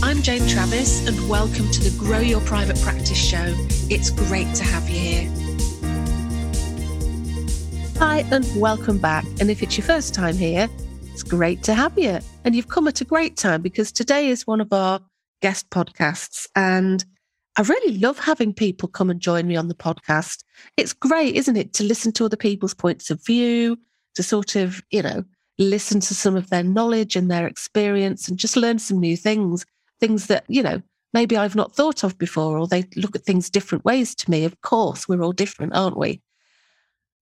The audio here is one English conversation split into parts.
I'm Jane Travis, and welcome to the Grow Your Private Practice Show. It's great to have you here. Hi, and welcome back. And if it's your first time here, it's great to have you. And you've come at a great time because today is one of our guest podcasts. And I really love having people come and join me on the podcast. It's great, isn't it, to listen to other people's points of view, to sort of, you know, listen to some of their knowledge and their experience and just learn some new things things that, you know, maybe I've not thought of before, or they look at things different ways to me. Of course, we're all different, aren't we?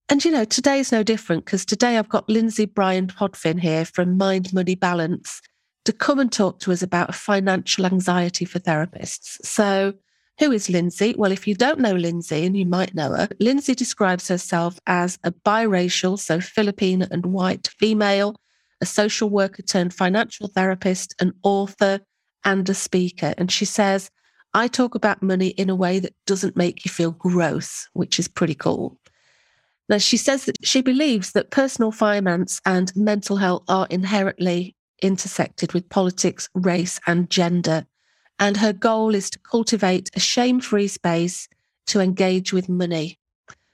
And, you know, today's no different because today I've got Lindsay Bryan Podvin here from Mind Money Balance to come and talk to us about financial anxiety for therapists. So, who is Lindsay? Well, if you don't know Lindsay, and you might know her, Lindsay describes herself as a biracial, so Filipino and white female, a social worker turned financial therapist, an author, and a speaker. And she says, I talk about money in a way that doesn't make you feel gross, which is pretty cool. Now, she says that she believes that personal finance and mental health are inherently intersected with politics, race, and gender. And her goal is to cultivate a shame free space to engage with money.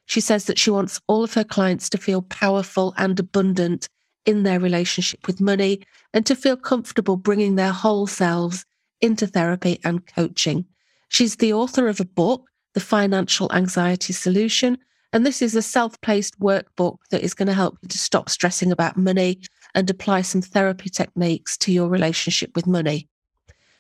She says that she wants all of her clients to feel powerful and abundant in their relationship with money and to feel comfortable bringing their whole selves into therapy and coaching. She's the author of a book, The Financial Anxiety Solution. And this is a self placed workbook that is going to help you to stop stressing about money and apply some therapy techniques to your relationship with money.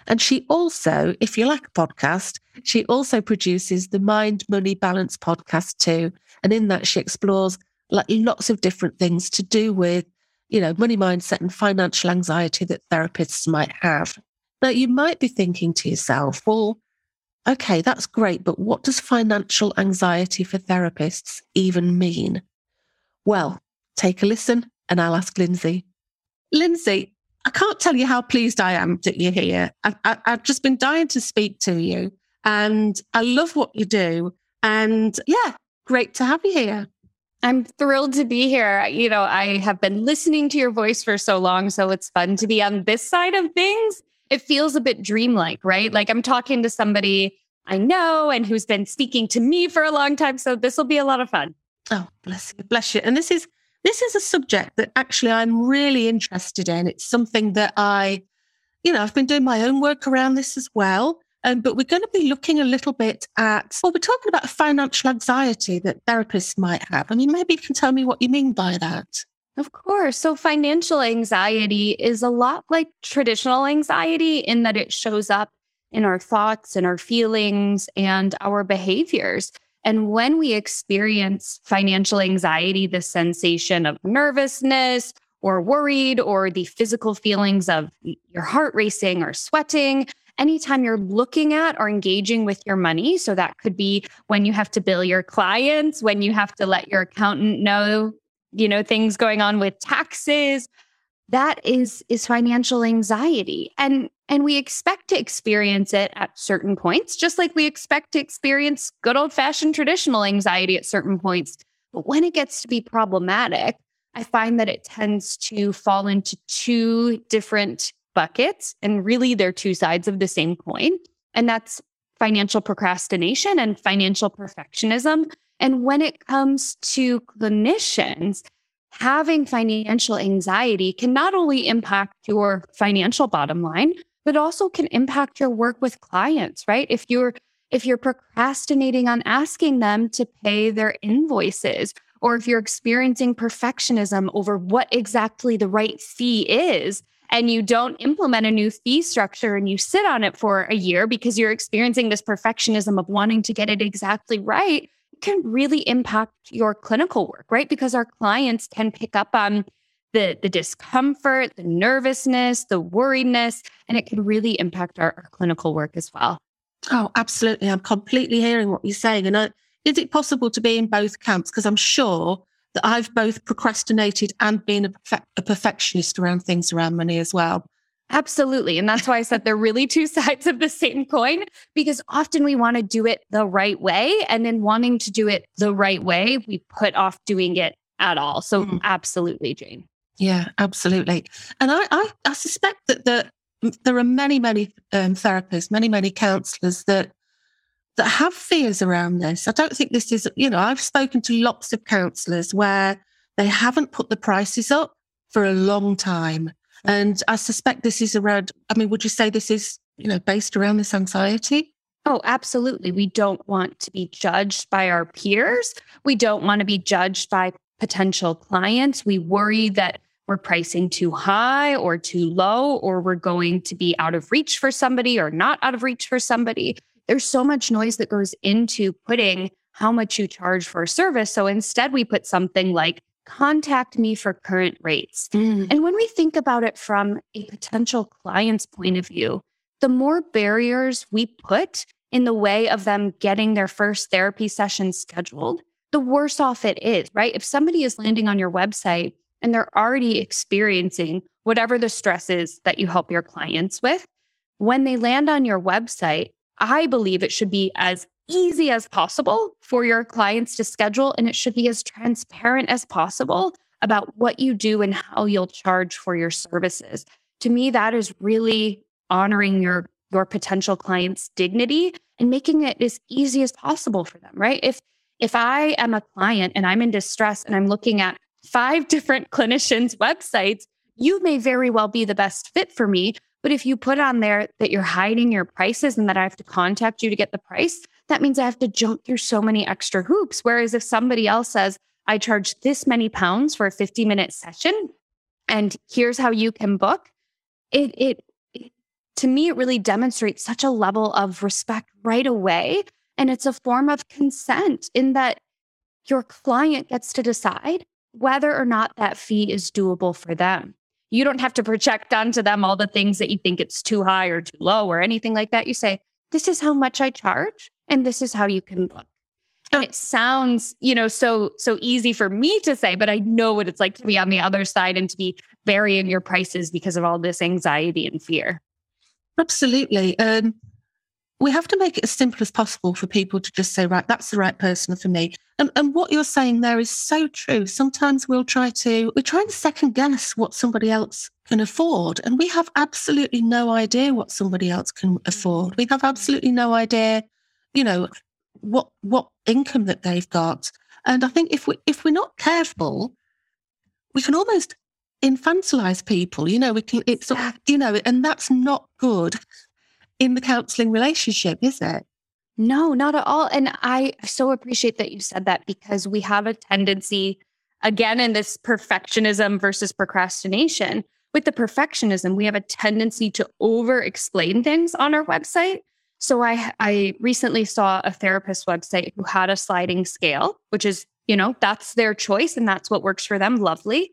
And she also, if you like a podcast, she also produces the Mind Money Balance podcast too. And in that, she explores like lots of different things to do with you know, money mindset and financial anxiety that therapists might have. Now, you might be thinking to yourself, well, okay, that's great, but what does financial anxiety for therapists even mean? Well, take a listen and I'll ask Lindsay. Lindsay, I can't tell you how pleased I am that you're here. I've, I've just been dying to speak to you and I love what you do. And yeah, great to have you here. I'm thrilled to be here. You know, I have been listening to your voice for so long, so it's fun to be on this side of things. It feels a bit dreamlike, right? Like I'm talking to somebody I know and who's been speaking to me for a long time. So this will be a lot of fun. Oh, bless you, bless you. And this is this is a subject that actually I'm really interested in. It's something that I, you know, I've been doing my own work around this as well. Um, but we're going to be looking a little bit at, well, we're talking about financial anxiety that therapists might have. I mean, maybe you can tell me what you mean by that. Of course. So, financial anxiety is a lot like traditional anxiety in that it shows up in our thoughts and our feelings and our behaviors. And when we experience financial anxiety, the sensation of nervousness or worried, or the physical feelings of your heart racing or sweating, anytime you're looking at or engaging with your money. So that could be when you have to bill your clients, when you have to let your accountant know, you know, things going on with taxes. That is is financial anxiety. And and we expect to experience it at certain points, just like we expect to experience good old-fashioned traditional anxiety at certain points. But when it gets to be problematic, I find that it tends to fall into two different buckets. And really, they're two sides of the same coin. And that's financial procrastination and financial perfectionism. And when it comes to clinicians, having financial anxiety can not only impact your financial bottom line, but also can impact your work with clients, right? If you're if you're procrastinating on asking them to pay their invoices, or if you're experiencing perfectionism over what exactly the right fee is, and you don't implement a new fee structure and you sit on it for a year because you're experiencing this perfectionism of wanting to get it exactly right, it can really impact your clinical work, right? Because our clients can pick up on the, the discomfort, the nervousness, the worriedness, and it can really impact our, our clinical work as well. Oh, absolutely. I'm completely hearing what you're saying. And I, is it possible to be in both camps? Because I'm sure that I've both procrastinated and been a, perfect, a perfectionist around things around money as well. Absolutely. And that's why I said they're really two sides of the same coin, because often we want to do it the right way. And in wanting to do it the right way, we put off doing it at all. So, mm. absolutely, Jane. Yeah, absolutely. And I, I, I suspect that the, there are many, many um, therapists, many, many counselors that that have fears around this. I don't think this is, you know, I've spoken to lots of counselors where they haven't put the prices up for a long time. Mm. And I suspect this is around, I mean, would you say this is, you know, based around this anxiety? Oh, absolutely. We don't want to be judged by our peers. We don't want to be judged by potential clients. We worry that we're pricing too high or too low, or we're going to be out of reach for somebody or not out of reach for somebody. There's so much noise that goes into putting how much you charge for a service. So instead, we put something like contact me for current rates. Mm. And when we think about it from a potential client's point of view, the more barriers we put in the way of them getting their first therapy session scheduled, the worse off it is, right? If somebody is landing on your website and they're already experiencing whatever the stress is that you help your clients with, when they land on your website, I believe it should be as easy as possible for your clients to schedule, and it should be as transparent as possible about what you do and how you'll charge for your services. To me, that is really honoring your your potential client's dignity and making it as easy as possible for them, right? If if I am a client and I'm in distress and I'm looking at five different clinicians' websites, you may very well be the best fit for me. But if you put on there that you're hiding your prices and that I have to contact you to get the price, that means I have to jump through so many extra hoops. Whereas if somebody else says, I charge this many pounds for a 50 minute session, and here's how you can book, it, it, to me, it really demonstrates such a level of respect right away. And it's a form of consent in that your client gets to decide whether or not that fee is doable for them. You don't have to project onto them all the things that you think it's too high or too low or anything like that. You say, this is how much I charge and this is how you can. And it sounds, you know, so so easy for me to say, but I know what it's like to be on the other side and to be varying your prices because of all this anxiety and fear. Absolutely. Um, we have to make it as simple as possible for people to just say, right, that's the right person for me. And, and what you're saying there is so true. Sometimes we'll try to, we try and second guess what somebody else can afford. And we have absolutely no idea what somebody else can afford. We have absolutely no idea, you know, what, what income that they've got. And I think if we, if we're not careful, we can almost infantilize people. You know, we can, it's, you know, and that's not good in the counseling relationship, is it? No, not at all. And I so appreciate that you said that because we have a tendency, again, in this perfectionism versus procrastination. With the perfectionism, we have a tendency to over explain things on our website. So I I recently saw a therapist website who had a sliding scale, which is, you know, that's their choice and that's what works for them. Lovely.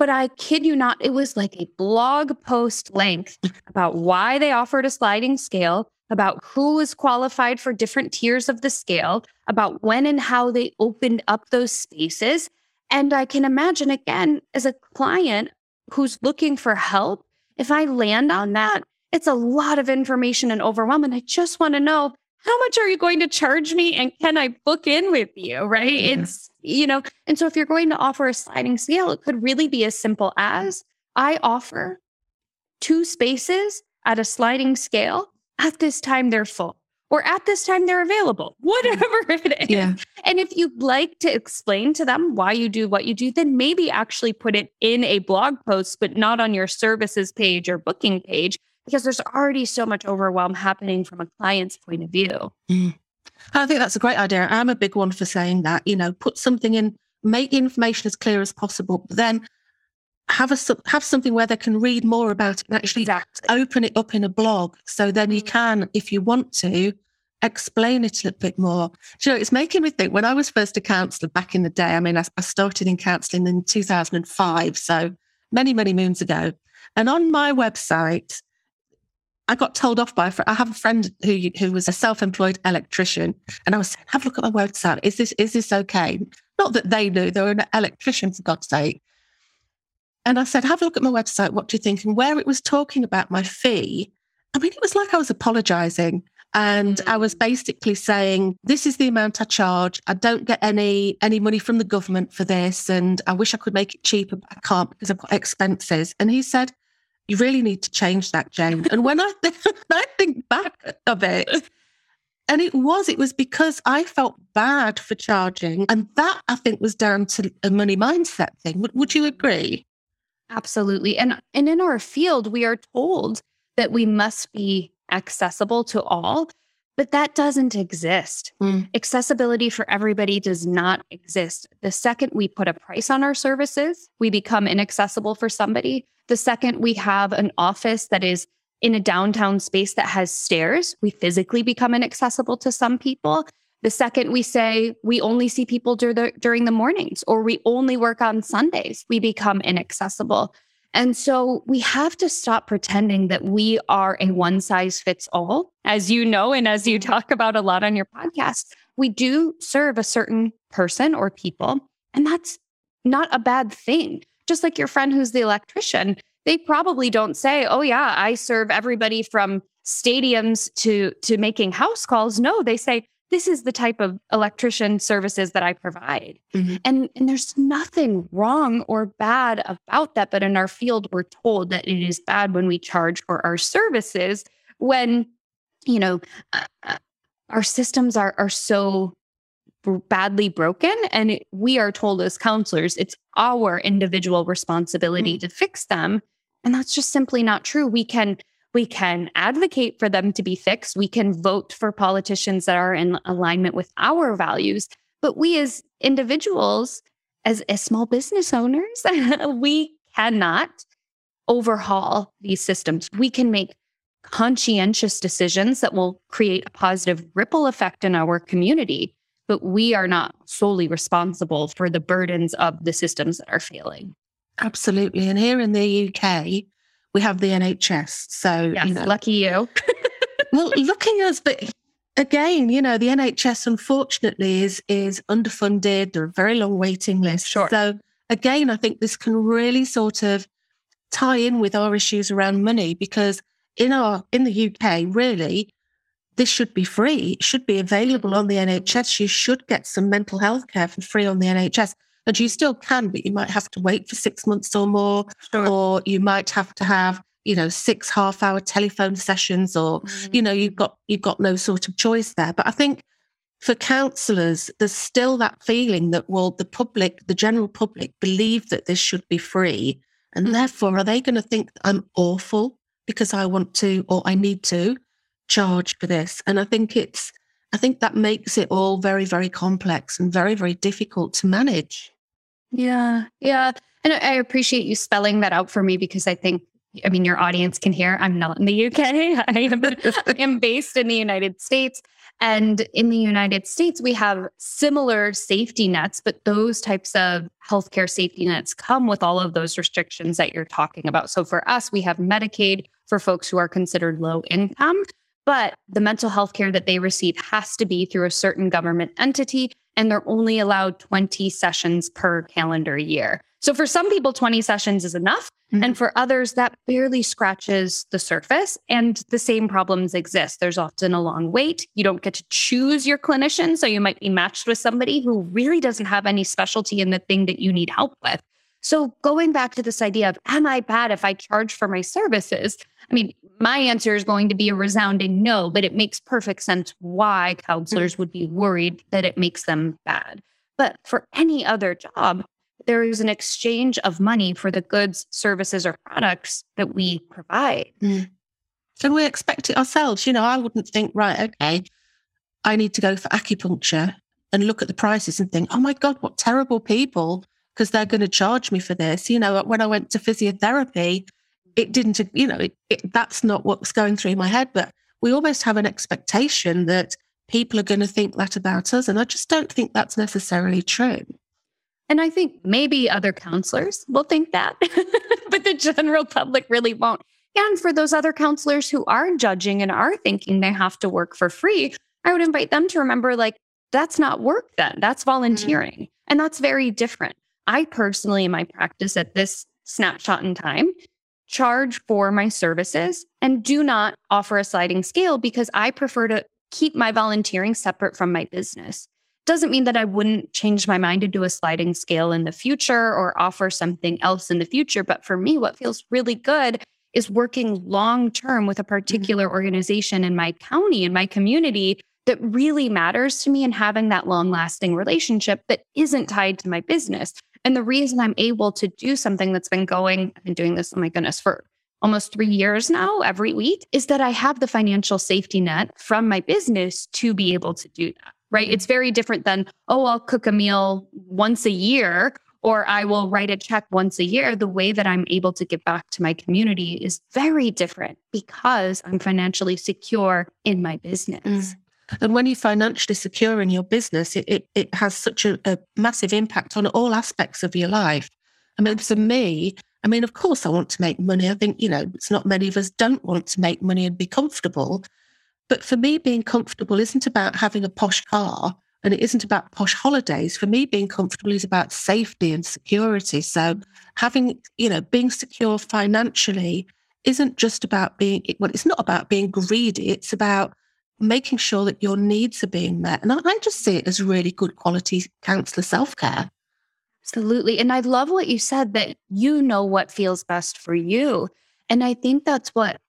But I kid you not, it was like a blog post length about why they offered a sliding scale, about who was qualified for different tiers of the scale, about when and how they opened up those spaces. And I can imagine, again, as a client who's looking for help, if I land on that, it's a lot of information and overwhelm. And I just want to know how much are you going to charge me and can I book in with you? Right. Mm-hmm. It's, you know, and so if you're going to offer a sliding scale, it could really be as simple as I offer two spaces at a sliding scale. At this time, they're full, or at this time, they're available, whatever it is. Yeah. And if you'd like to explain to them why you do what you do, then maybe actually put it in a blog post, but not on your services page or booking page because there's already so much overwhelm happening from a client's point of view. Mm. I think that's a great idea. I'm a big one for saying that, you know, put something in, make information as clear as possible, but then have a have something where they can read more about it and actually exactly. open it up in a blog. So then you mm. can, if you want to, explain it a little bit more. Do you know, it's making me think when I was first a counsellor back in the day, I mean, I, I started in counselling in 2005. So many, many moons ago. And on my website, I got told off by a friend. I have a friend who who was a self-employed electrician, and I was saying, "Have a look at my website. Is this is this okay?" Not that they knew they were an electrician, for God's sake. And I said, "Have a look at my website. What do you think?" And where it was talking about my fee, I mean, it was like I was apologizing. And I was mm. basically saying, this is the amount I charge. I don't get any any money from the government for this. And I wish I could make it cheaper, but I can't because I've got expenses. And he said, you really need to change that, Jane. And when I, th- I think back of it, and it was, it was because I felt bad for charging. And that I think was down to a money mindset thing. Would, would you agree? Absolutely. And, and in our field, we are told that we must be accessible to all, but that doesn't exist. Mm. Accessibility for everybody does not exist. The second we put a price on our services, we become inaccessible for somebody. The second we have an office that is in a downtown space that has stairs, we physically become inaccessible to some people. The second we say we only see people dur- during the mornings or we only work on Sundays, we become inaccessible. And so we have to stop pretending that we are a one size fits all. As you know, and as you talk about a lot on your podcast, we do serve a certain person or people, and that's not a bad thing just like your friend who's the electrician, they probably don't say, "Oh yeah, I serve everybody from stadiums to to making house calls." No, they say, "This is the type of electrician services that I provide." Mm-hmm. And and there's nothing wrong or bad about that, but in our field we're told that it is bad when we charge for our services when you know uh, uh our systems are are so badly broken and we are told as counselors it's our individual responsibility mm-hmm. to fix them and that's just simply not true. We can we can advocate for them to be fixed. We can vote for politicians that are in alignment with our values. But we as individuals as, as small business owners we cannot overhaul these systems. We can make conscientious decisions that will create a positive ripple effect in our community but we are not solely responsible for the burdens of the systems that are failing. Absolutely. And here in the UK, we have the NHS. So, yes, you know, lucky you. well, looking us, but again, you know, the NHS unfortunately is is underfunded. There are very long waiting lists. Sure. So again, I think this can really sort of tie in with our issues around money because in our in the UK, really, this should be free. It should be available on the NHS. You should get some mental health care for free on the NHS. And you still can, but you might have to wait for six months or more, sure. or you might have to have, you know, six half hour telephone sessions, or, mm. you know, you've got you've got no sort of choice there. But I think for counsellors, there's still that feeling that, well, the public, the general public believe that this should be free. And mm. therefore, are they going to think I'm awful because I want to or I need to? Charge for this. And I think it's, I think that makes it all very, very complex and very, very difficult to manage. Yeah. Yeah. And I appreciate you spelling that out for me because I think, I mean, your audience can hear I'm not in the UK. I am, I am based in the United States. And in the United States, we have similar safety nets, but those types of healthcare safety nets come with all of those restrictions that you're talking about. So for us, we have Medicaid for folks who are considered low income. But the mental health care that they receive has to be through a certain government entity, and they're only allowed 20 sessions per calendar year. So for some people, 20 sessions is enough. Mm-hmm. And for others, that barely scratches the surface. And the same problems exist. There's often a long wait. You don't get to choose your clinician. So you might be matched with somebody who really doesn't have any specialty in the thing that you need help with. So going back to this idea of, am I bad if I charge for my services? I mean, my answer is going to be a resounding no, but it makes perfect sense why counselors would be worried that it makes them bad. But for any other job, there is an exchange of money for the goods, services, or products that we provide. Mm. And we expect it ourselves. You know, I wouldn't think, right, okay, I need to go for acupuncture and look at the prices and think, oh my God, what terrible people because they're going to charge me for this. You know, when I went to physiotherapy, it didn't, you know, it, it, that's not what's going through my head. But we almost have an expectation that people are going to think that about us. And I just don't think that's necessarily true. And I think maybe other counselors will think that, but the general public really won't. And for those other counselors who are judging and are thinking they have to work for free, I would invite them to remember like, that's not work then, that's volunteering. Mm-hmm. And that's very different. I personally, in my practice at this snapshot in time, charge for my services and do not offer a sliding scale because I prefer to keep my volunteering separate from my business. Doesn't mean that I wouldn't change my mind to do a sliding scale in the future or offer something else in the future. But for me, what feels really good is working long term with a mm-hmm. particular organization in my county, in my community that really matters to me and having that long lasting relationship that isn't tied to my business. And the reason I'm able to do something that's been going, I've been doing this, oh my goodness, for almost three years now, every week, is that I have the financial safety net from my business to be able to do that, right? It's very different than, oh, I'll cook a meal once a year or I will write a check once a year. The way that I'm able to give back to my community is very different because I'm financially secure in my business. Mm. And when you're financially secure in your business, it, it, it has such a, a massive impact on all aspects of your life. I mean, for me, I mean, of course, I want to make money. I think, you know, it's not many of us don't want to make money and be comfortable. But for me, being comfortable isn't about having a posh car and it isn't about posh holidays. For me, being comfortable is about safety and security. So having, you know, being secure financially isn't just about being, well, it's not about being greedy. It's about making sure that your needs are being met. And I, just see it as really good quality counselor self care. Absolutely. And I love what you said that you know what feels best for you. And I think that's what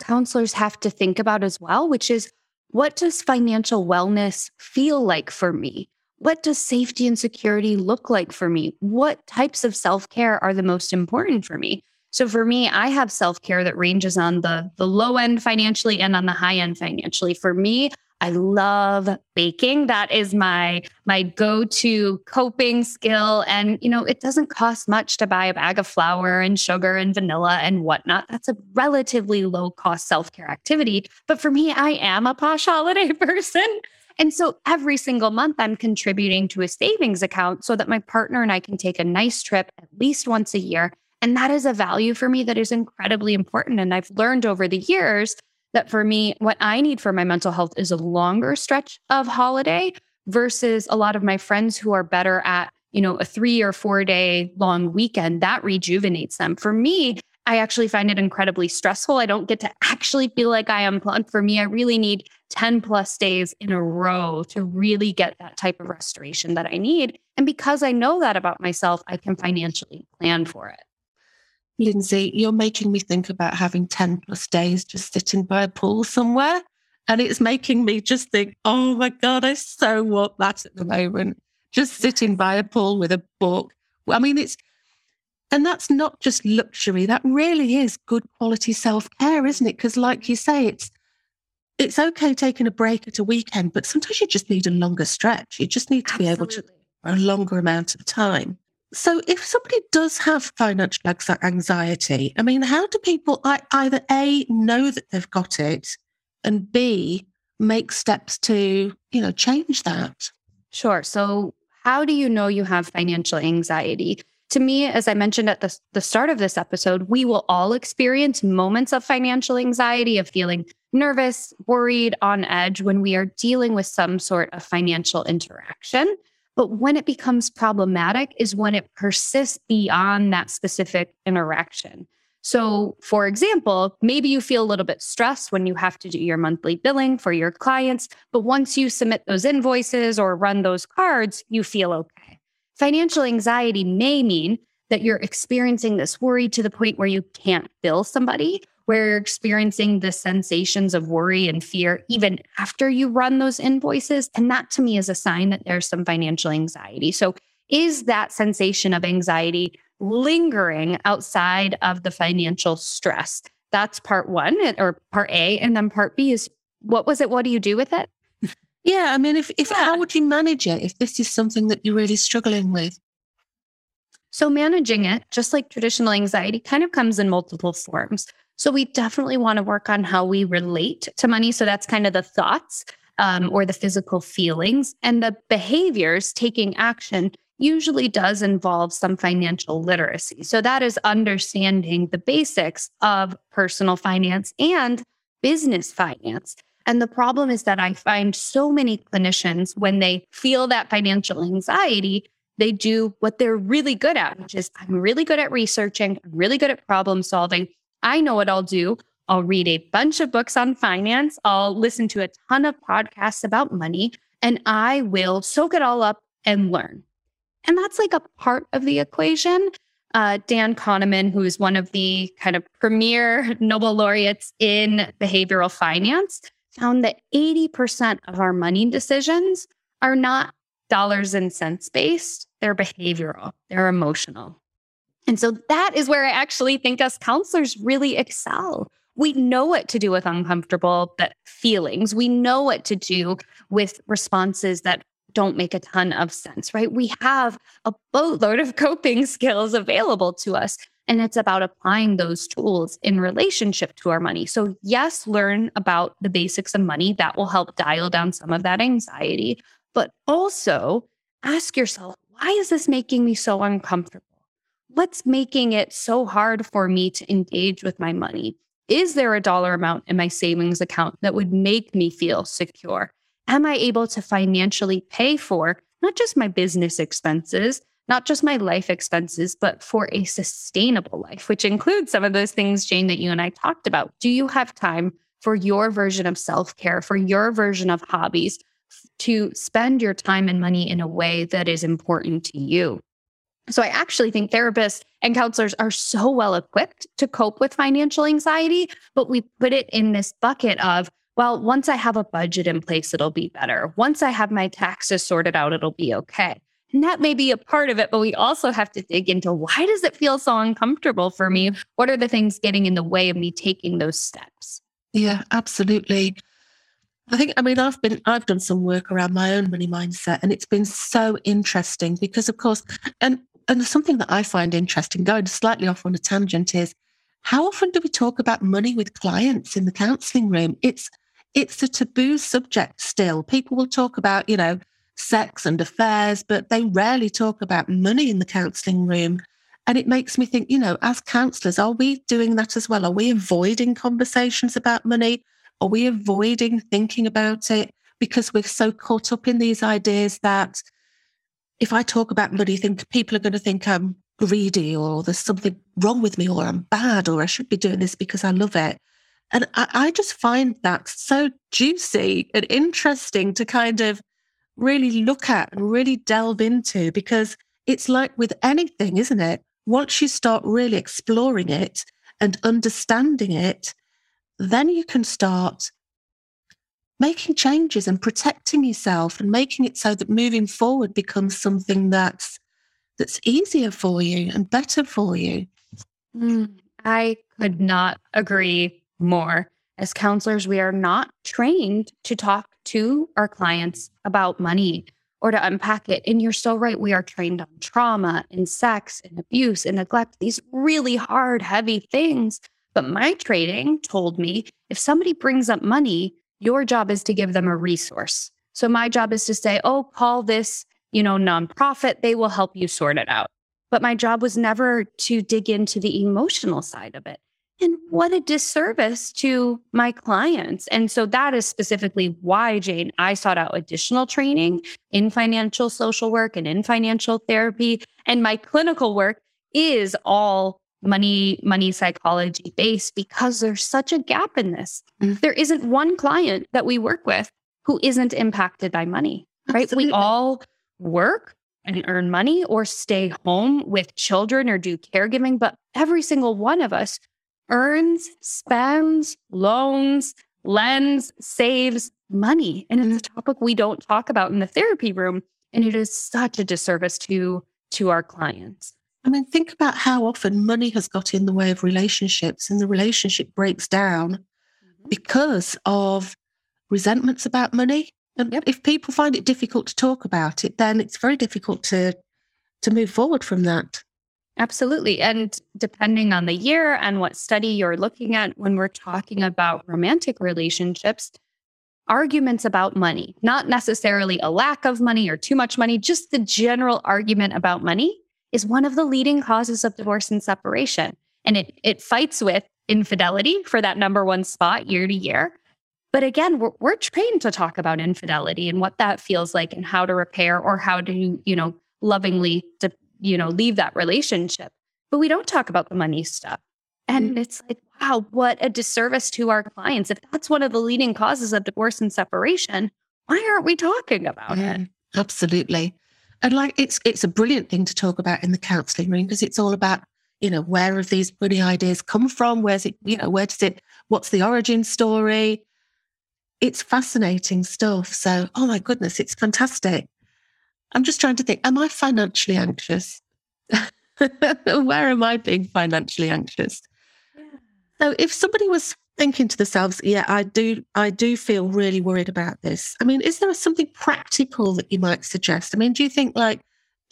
counselors have to think about as well, which is what does financial wellness feel like for me? What does safety and security look like for me? What types of self care are the most important for me? So for me, I have self-care that ranges on the the low end financially and on the high end financially. For me, I love baking. That is my my go-to coping skill. And you know, it doesn't cost much to buy a bag of flour and sugar and vanilla and whatnot. That's a relatively low cost self-care activity. But for me, I am a posh holiday person. And so every single month, I'm contributing to a savings account so that my partner and I can take a nice trip at least once a year and that is a value for me that is incredibly important. And I've learned over the years that for me, what I need for my mental health is a longer stretch of holiday versus a lot of my friends who are better at, you know, a three or four day long weekend that rejuvenates them. For me, I actually find it incredibly stressful. I don't get to actually feel like I am plugged. For me, I really need 10 plus days in a row to really get that type of restoration that I need. And because I know that about myself, I can financially plan for it. Lindsay, you're making me think about having 10 plus days just sitting by a pool somewhere. And it's making me just think, oh my God, I so want that at the moment. Just sitting by a pool with a book. I mean, it's, and that's not just luxury. That really is good quality self care, isn't it? Because, like you say, it's, it's okay taking a break at a weekend, but sometimes you just need a longer stretch. You just need to Absolutely. be able to a longer amount of time. So, if somebody does have financial anxiety, I mean, how do people either A, know that they've got it, and B, make steps to, you know, change that? Sure. So, how do you know you have financial anxiety? To me, as I mentioned at the, the start of this episode, we will all experience moments of financial anxiety, of feeling nervous, worried, on edge when we are dealing with some sort of financial interaction. But when it becomes problematic is when it persists beyond that specific interaction. So, for example, maybe you feel a little bit stressed when you have to do your monthly billing for your clients, but once you submit those invoices or run those cards, you feel okay. Financial anxiety may mean that you're experiencing this worry to the point where you can't bill somebody where you're experiencing the sensations of worry and fear even after you run those invoices. And that to me is a sign that there's some financial anxiety. So, is that sensation of anxiety lingering outside of the financial stress? That's part one or part A. And then part B is what was it? What do you do with it? Yeah. I mean, if, if yeah. how would you manage it if this is something that you're really struggling with? So, managing it, just like traditional anxiety, kind of comes in multiple forms. So we definitely want to work on how we relate to money. So that's kind of the thoughts um, or the physical feelings and the behaviors taking action usually does involve some financial literacy. So that is understanding the basics of personal finance and business finance. And the problem is that I find so many clinicians, when they feel that financial anxiety, they do what they're really good at, which is I'm really good at researching, I'm really good at problem solving. I know what I'll do. I'll read a bunch of books on finance. I'll listen to a ton of podcasts about money, and I will soak it all up and learn. And that's like a part of the equation. Uh, Dan Kahneman, who is one of the kind of premier Nobel laureates in behavioral finance, found that 80% of our money decisions are not dollars and cents based, they're behavioral, they're emotional. And so that is where I actually think us counselors really excel. We know what to do with uncomfortable feelings. We know what to do with responses that don't make a ton of sense, right? We have a boatload of coping skills available to us. And it's about applying those tools in relationship to our money. So, yes, learn about the basics of money. That will help dial down some of that anxiety. But also ask yourself, why is this making me so uncomfortable? What's making it so hard for me to engage with my money? Is there a dollar amount in my savings account that would make me feel secure? am I able to financially pay for not just my business expenses, not just my life expenses, but for a sustainable life, which includes some of those things, Jane, that you and I talked about. Do you have time for your version of self care, for your version of hobbies, to spend your time and money in a way that is important to you? So I actually think therapists and counselors are so well equipped to cope with financial anxiety, but we put it in this bucket of well, once I have a budget in place, it'll be better. Once I have my taxes sorted out, it'll be okay. And that may be a part of it, but we also have to dig into why does it feel so uncomfortable for me? What are the things getting in the way of me taking those steps? Yeah, absolutely. I think I mean I've been I've done some work around my own money mindset and it's been so interesting because of course and and something that I find interesting going slightly off on a tangent is how often do we talk about money with clients in the counseling room? It's it's a taboo subject still. People will talk about, you know, sex and affairs, but they rarely talk about money in the counseling room. And it makes me think, you know, as counselors, are we doing that as well? Are we avoiding conversations about money? Are we avoiding thinking about it because we're so caught up in these ideas that if I talk about money, think people are going to think I'm greedy or there's something wrong with me or I'm bad or I should be doing this because I love it. And I, I just find that so juicy and interesting to kind of really look at and really delve into because it's like with anything, isn't it? Once you start really exploring it and understanding it, then you can start making changes and protecting yourself and making it so that moving forward becomes something that's that's easier for you and better for you. Mm, I could not agree more. As counselors, we are not trained to talk to our clients about money or to unpack it. And you're so right. We are trained on trauma and sex and abuse and neglect, these really hard, heavy things. But my training told me if somebody brings up money, your job is to give them a resource. So my job is to say, oh, call this, you know, nonprofit. They will help you sort it out. But my job was never to dig into the emotional side of it. And what a disservice to my clients. And so that is specifically why, Jane, I sought out additional training in financial social work and in financial therapy. And my clinical work is all money money psychology based because there's such a gap in this mm-hmm. there isn't one client that we work with who isn't impacted by money right Absolutely. we all work and earn money or stay home with children or do caregiving but every single one of us earns, spends, loans, lends, saves money. And it's a topic we don't talk about in the therapy room. And it is such a disservice to, to our clients. I mean, think about how often money has got in the way of relationships and the relationship breaks down mm-hmm. because of resentments about money. And yep. if people find it difficult to talk about it, then it's very difficult to to move forward from that. Absolutely. And depending on the year and what study you're looking at, when we're talking about romantic relationships, arguments about money, not necessarily a lack of money or too much money, just the general argument about money is one of the leading causes of divorce and separation. And it, it fights with infidelity for that number one spot year to year. But again, we're, we're trained to talk about infidelity and what that feels like and how to repair or how to, you know, lovingly, to, you know, leave that relationship. But we don't talk about the money stuff. And mm-hmm. it's like, wow, what a disservice to our clients. If that's one of the leading causes of divorce and separation, why aren't we talking about mm, it? Absolutely. And like it's it's a brilliant thing to talk about in the counseling room because it's all about, you know, where have these money ideas come from? Where's it, you know, where does it, what's the origin story? It's fascinating stuff. So, oh my goodness, it's fantastic. I'm just trying to think, am I financially anxious? where am I being financially anxious? So if somebody was thinking to themselves, yeah, I do, I do feel really worried about this. I mean, is there something practical that you might suggest? I mean, do you think like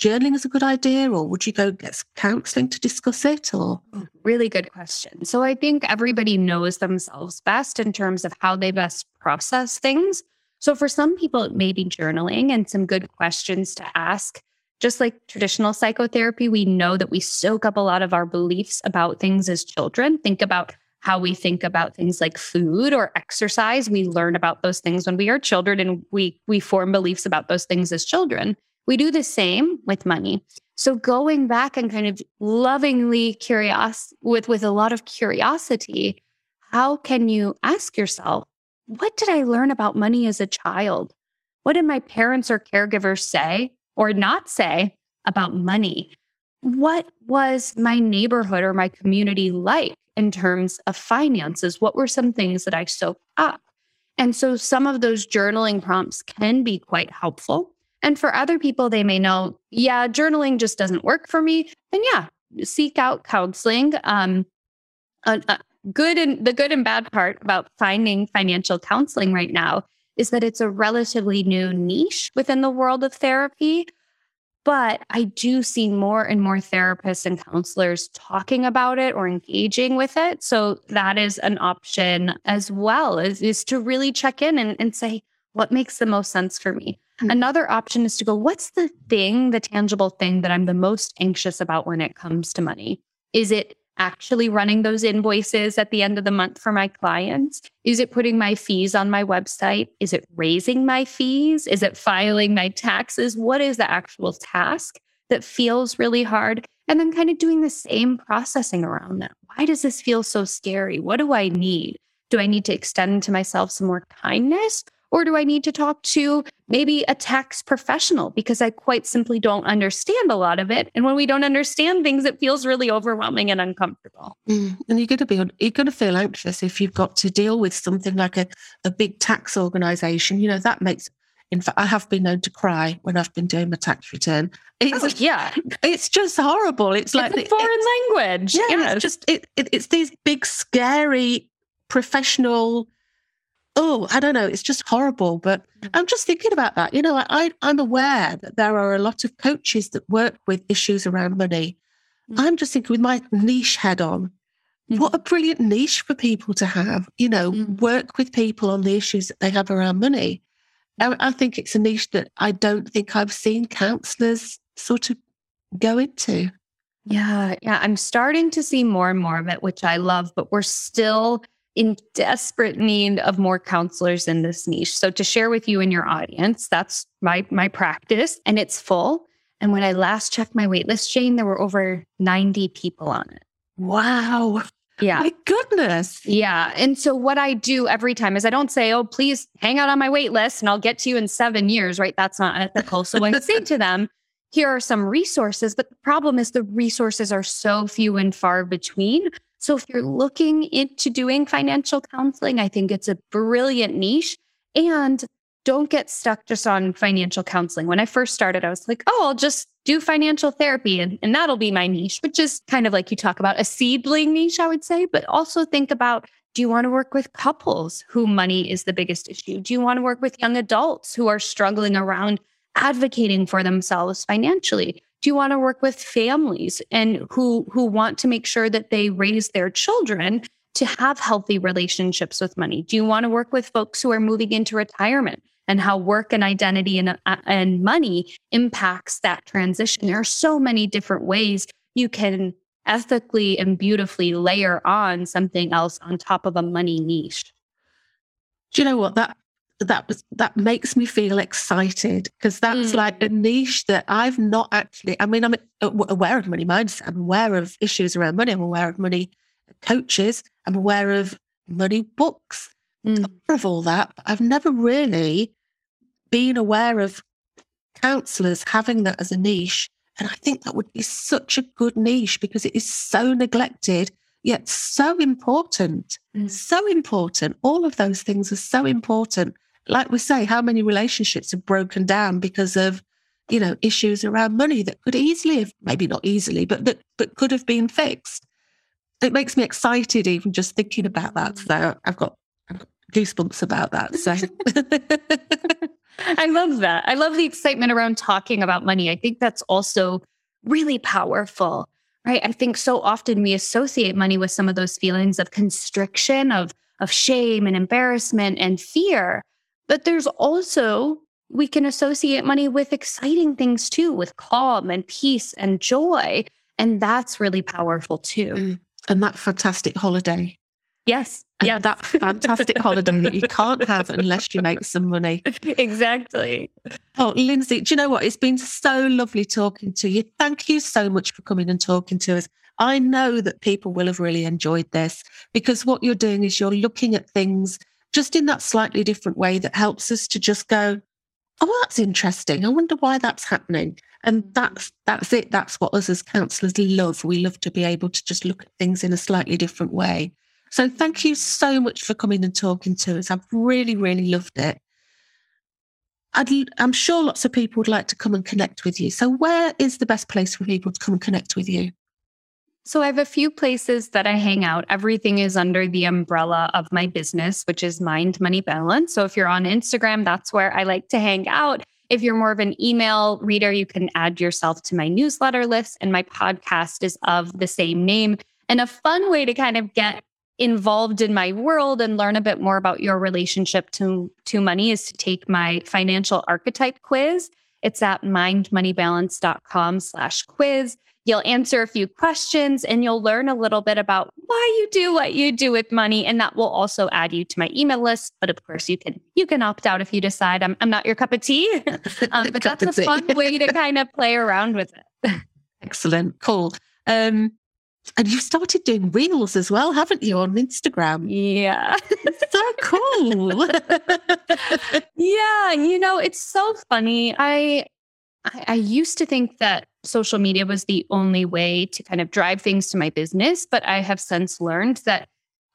journaling is a good idea, or would you go get counselling to discuss it? Or mm, really good question. So I think everybody knows themselves best in terms of how they best process things. So for some people, it may be journaling and some good questions to ask. Just like traditional psychotherapy, we know that we soak up a lot of our beliefs about things as children. Think about how we think about things like food or exercise. We learn about those things when we are children and we we form beliefs about those things as children. We do the same with money. So going back and kind of lovingly curious with with a lot of curiosity, how can you ask yourself, what did I learn about money as a child? What did my parents or caregivers say or not say about money? What was my neighborhood or my community like? In terms of finances? What were some things that I soaked up? And so some of those journaling prompts can be quite helpful. And for other people, they may know, yeah, journaling just doesn't work for me. Then, yeah, seek out counseling. Um, a, a good and the good and bad part about finding financial counseling right now is that it's a relatively new niche within the world of therapy. But I do see more and more therapists and counselors talking about it or engaging with it. So that is an option as well, is, is to really check in and, and say, what makes the most sense for me? Mm-hmm. Another option is to go, what's the thing, the tangible thing that I'm the most anxious about when it comes to money? Is it actually running those invoices at the end of the month for my clients? Is it putting my fees on my website? Is it raising my fees? Is it filing my taxes? What is the actual task that feels really hard? And then kind of doing the same processing around that. Why does this feel so scary? What do I need? Do I need to extend to myself some more kindness? Or do I need to talk to maybe a tax professional because I quite simply don't understand a lot of it? And when we don't understand things, it feels really overwhelming and uncomfortable. Mm. And you're going to be you're going to feel anxious if you've got to deal with something like a, a big tax organization. You know that makes. In fact, I have been known to cry when I've been doing my tax return. It's, oh, yeah, it's just horrible. It's like it's a foreign it's, language. Yeah, yes. it's just it, it, it's these big, scary professional oh, I don't know, it's just horrible. But mm. I'm just thinking about that. You know, I, I'm aware that there are a lot of coaches that work with issues around money. Mm-hmm. I'm just thinking with my niche head on, mm-hmm. what a brilliant niche for people to have, you know, mm-hmm. work with people on the issues that they have around money. I, I think it's a niche that I don't think I've seen counselors sort of go into. Yeah, yeah. I'm starting to see more and more of it, which I love, but we're still in desperate need of more counselors in this niche. So to share with you and your audience, that's my my practice and it's full. And when I last checked my waitlist, Jane, there were over 90 people on it. Wow. Yeah. My goodness. Yeah. And so what I do every time is I don't say, oh, please hang out on my waitlist, and I'll get to you in seven years, right? That's not ethical. So I say to them, here are some resources. But the problem is the resources are so few and far between. So if you're looking into doing financial counseling, I think it's a brilliant niche. And don't get stuck just on financial counseling. When I first started, I was like, oh, I'll just do financial therapy and, and that'll be my niche, which is kind of like you talk about a seedling niche, I would say. But also think about do you want to work with couples who money is the biggest issue? Do you want to work with young adults who are struggling around advocating for themselves financially? Do you want to work with families and who who want to make sure that they raise their children to have healthy relationships with money? Do you want to work with folks who are moving into retirement and how work and identity and, uh, and money impacts that transition? There are so many different ways you can ethically and beautifully layer on something else on top of a money niche. Do you know what that that was that makes me feel excited because that's mm. like a niche that I've not actually. I mean, I'm aware of money mindset. I'm aware of issues around money. I'm aware of money coaches. I'm aware of money books. Mm. Of all that, I've never really been aware of counselors having that as a niche. And I think that would be such a good niche because it is so neglected, yet so important. Mm. So important. All of those things are so important like we say, how many relationships have broken down because of, you know, issues around money that could easily have, maybe not easily, but that but could have been fixed. It makes me excited even just thinking about that. Mm. So I've got, I've got goosebumps about that. So I love that. I love the excitement around talking about money. I think that's also really powerful, right? I think so often we associate money with some of those feelings of constriction, of of shame and embarrassment and fear. But there's also, we can associate money with exciting things too, with calm and peace and joy. And that's really powerful too. Mm. And that fantastic holiday. Yes. Yeah. That fantastic holiday that you can't have unless you make some money. Exactly. Oh, Lindsay, do you know what? It's been so lovely talking to you. Thank you so much for coming and talking to us. I know that people will have really enjoyed this because what you're doing is you're looking at things just in that slightly different way that helps us to just go, oh, that's interesting. I wonder why that's happening. And mm. that's that's it. That's what us as counsellors love. We love to be able to just look at things in a slightly different way. So thank you so much for coming and talking to us. I've really, really loved it. i am sure lots of people would like to come and connect with you. So where is the best place for people to come and connect with you? So I have a few places that I hang out. Everything is under the umbrella of my business, which is Mind Money Balance. So if you're on Instagram, that's where I like to hang out. If you're more of an email reader, you can add yourself to my newsletter list. And my podcast is of the same name. And a fun way to kind of get involved in my world and learn a bit more about your relationship to, to money is to take my financial archetype quiz. It's at mindmoneybalance.com slash quiz. You'll answer a few questions and you'll learn a little bit about why you do what you do with money. And that will also add you to my email list. But of course, you can you can opt out if you decide I'm, I'm not your cup of tea. um, but that's a fun way to kind of play around with it. Excellent. Cool. Um, and you've started doing reels as well, haven't you, on Instagram? Yeah. so cool. yeah. You know, it's so funny. I I, I used to think that social media was the only way to kind of drive things to my business, but I have since learned that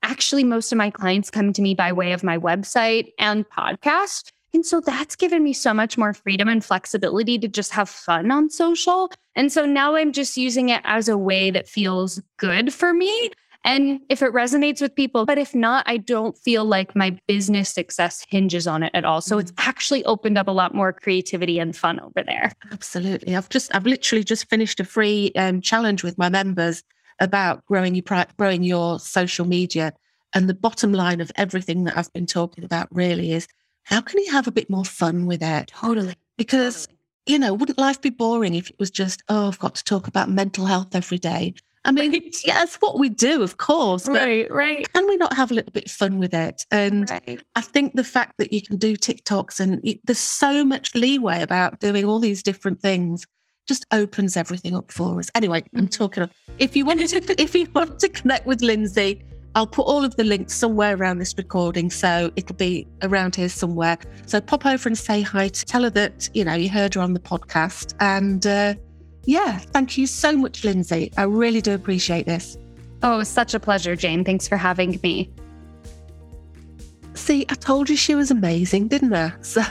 actually most of my clients come to me by way of my website and podcast. And so that's given me so much more freedom and flexibility to just have fun on social. And so now I'm just using it as a way that feels good for me and if it resonates with people, but if not, I don't feel like my business success hinges on it at all. So it's mm-hmm. actually opened up a lot more creativity and fun over there. Absolutely. I've just, I've literally just finished a free um, challenge with my members about growing your, growing your social media. And the bottom line of everything that I've been talking about really is how can you have a bit more fun with it? Totally. Because, totally. you know, wouldn't life be boring if it was just, oh, I've got to talk about mental health every day? I mean, right. yeah, that's what we do, of course. right, right. Can we not have a little bit of fun with it? And right. I think the fact that you can do TikToks and it, there's so much leeway about doing all these different things just opens everything up for us. Anyway, I'm mm-hmm. talking. If you want to, if you want to connect with Lindsay, I'll put all of the links somewhere around this recording, so it'll be around here somewhere. So pop over and say hi to tell her that you know you heard her on the podcast, and uh, yeah, thank you so much, Lindsay. I really do appreciate this. Oh, such a pleasure, Jane. Thanks for having me. See, I told you she was amazing, didn't I? So,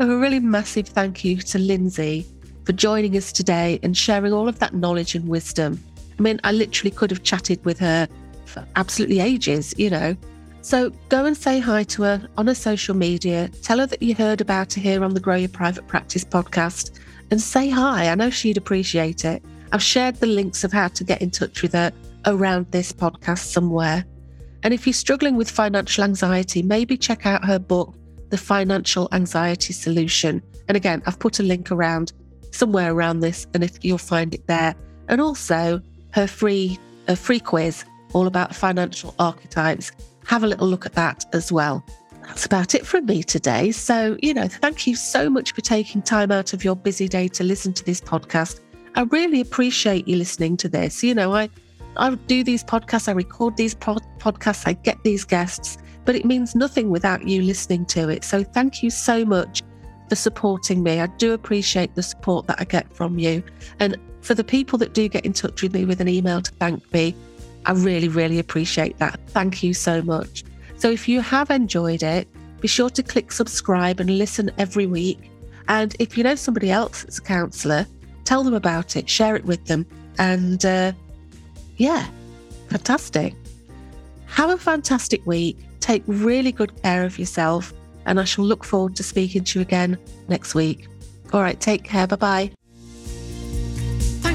a really massive thank you to Lindsay for joining us today and sharing all of that knowledge and wisdom. I mean, I literally could have chatted with her for absolutely ages, you know. So go and say hi to her on her social media. Tell her that you heard about her here on the Grow Your Private Practice podcast and say hi. I know she'd appreciate it. I've shared the links of how to get in touch with her around this podcast somewhere. And if you're struggling with financial anxiety, maybe check out her book, The Financial Anxiety Solution. And again, I've put a link around somewhere around this, and if you'll find it there. And also her free a free quiz all about financial archetypes. Have a little look at that as well. That's about it from me today. So, you know, thank you so much for taking time out of your busy day to listen to this podcast. I really appreciate you listening to this. You know, I I do these podcasts, I record these pod- podcasts, I get these guests, but it means nothing without you listening to it. So thank you so much for supporting me. I do appreciate the support that I get from you. And for the people that do get in touch with me with an email to thank me, I really, really appreciate that. Thank you so much. So if you have enjoyed it, be sure to click subscribe and listen every week. And if you know somebody else that's a counsellor, tell them about it, share it with them. And uh, yeah, fantastic. Have a fantastic week. Take really good care of yourself. And I shall look forward to speaking to you again next week. All right, take care. Bye bye.